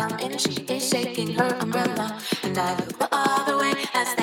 And she is shaking her umbrella, and I look the other way as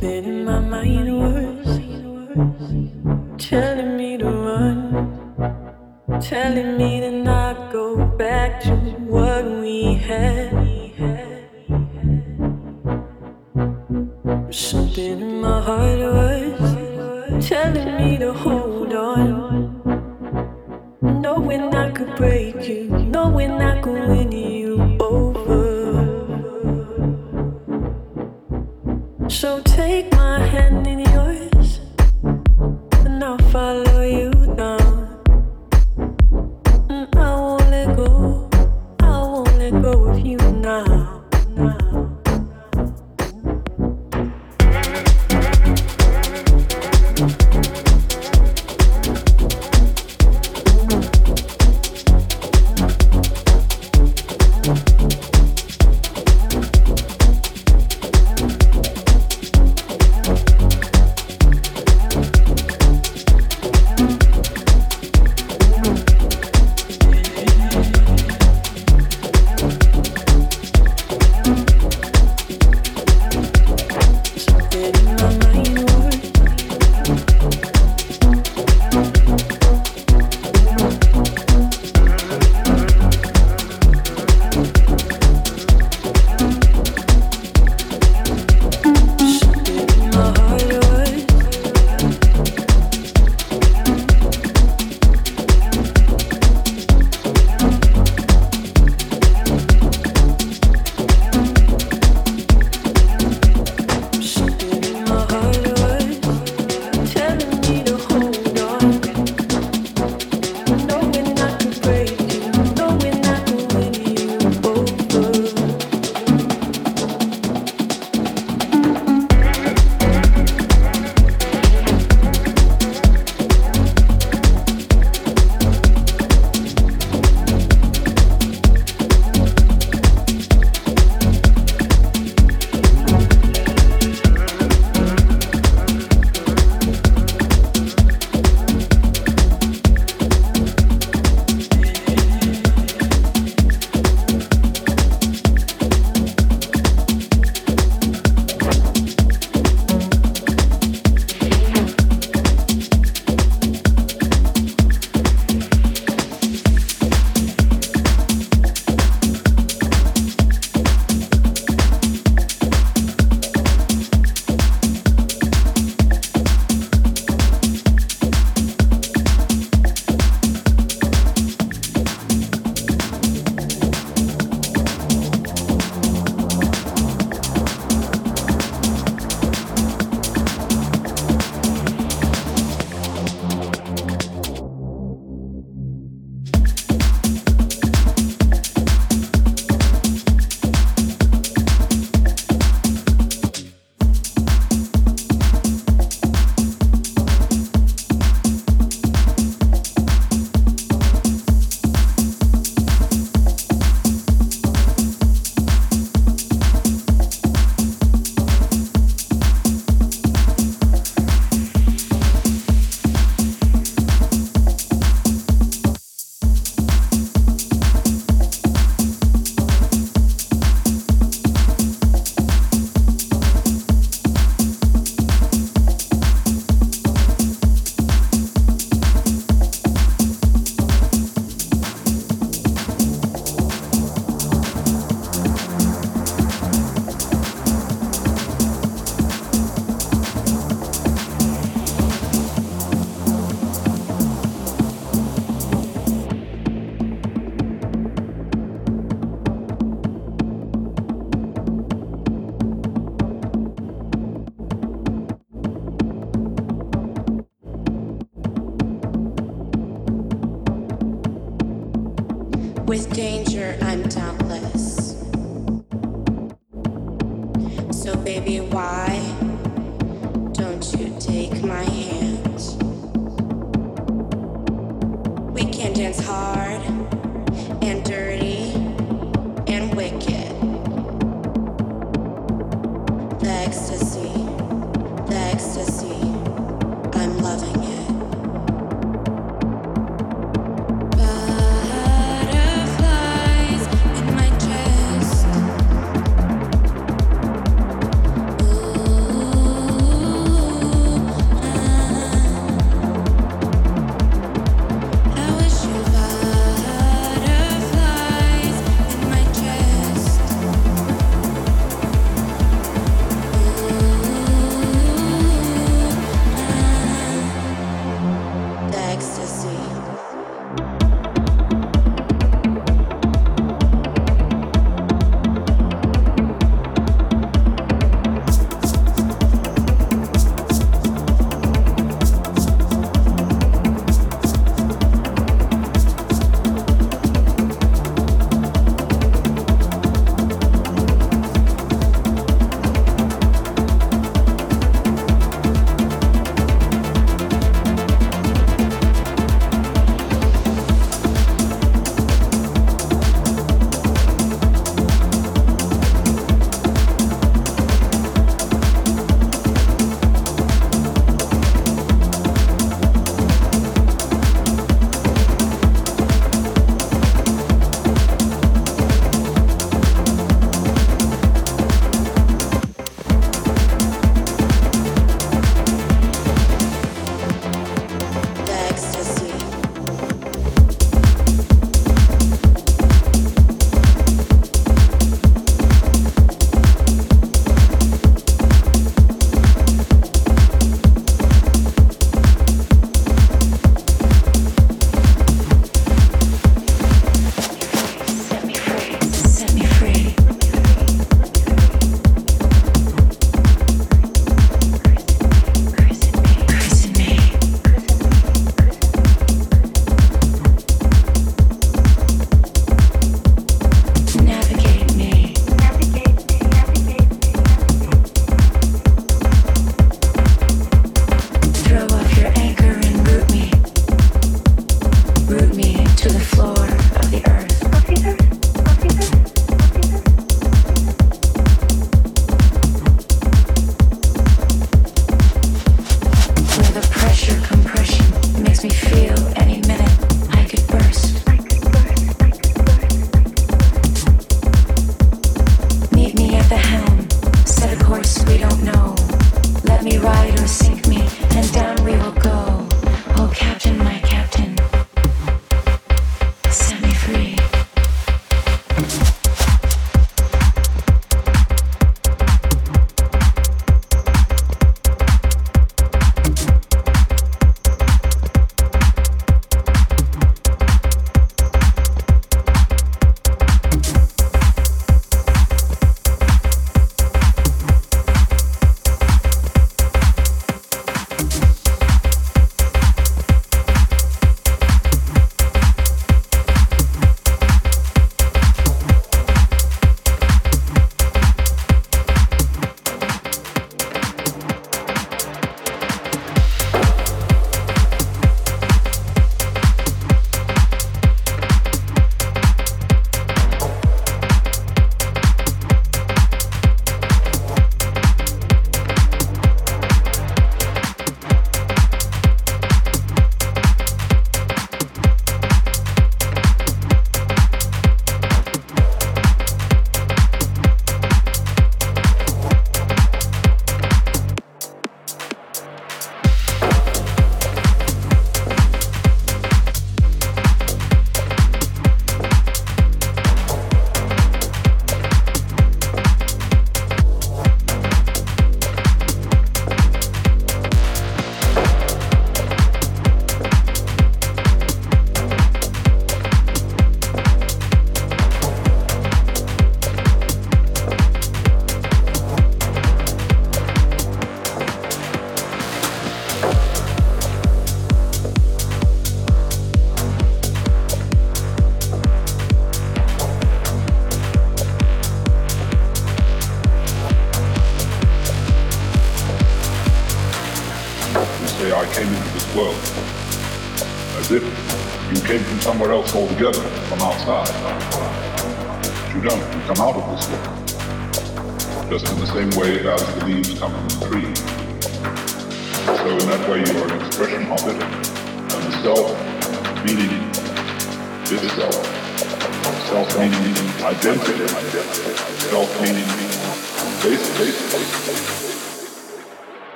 In my mind was telling me to run, telling me to not go back to what we had. Something in my heart was telling me to hold on, knowing I could break you, knowing I could win you So take my hand in yours, and I'll follow you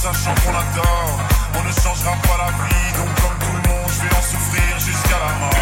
sachant qu'on l'adore. On ne changera pas la vie, donc comme tout le monde, je vais en souffrir jusqu'à la mort.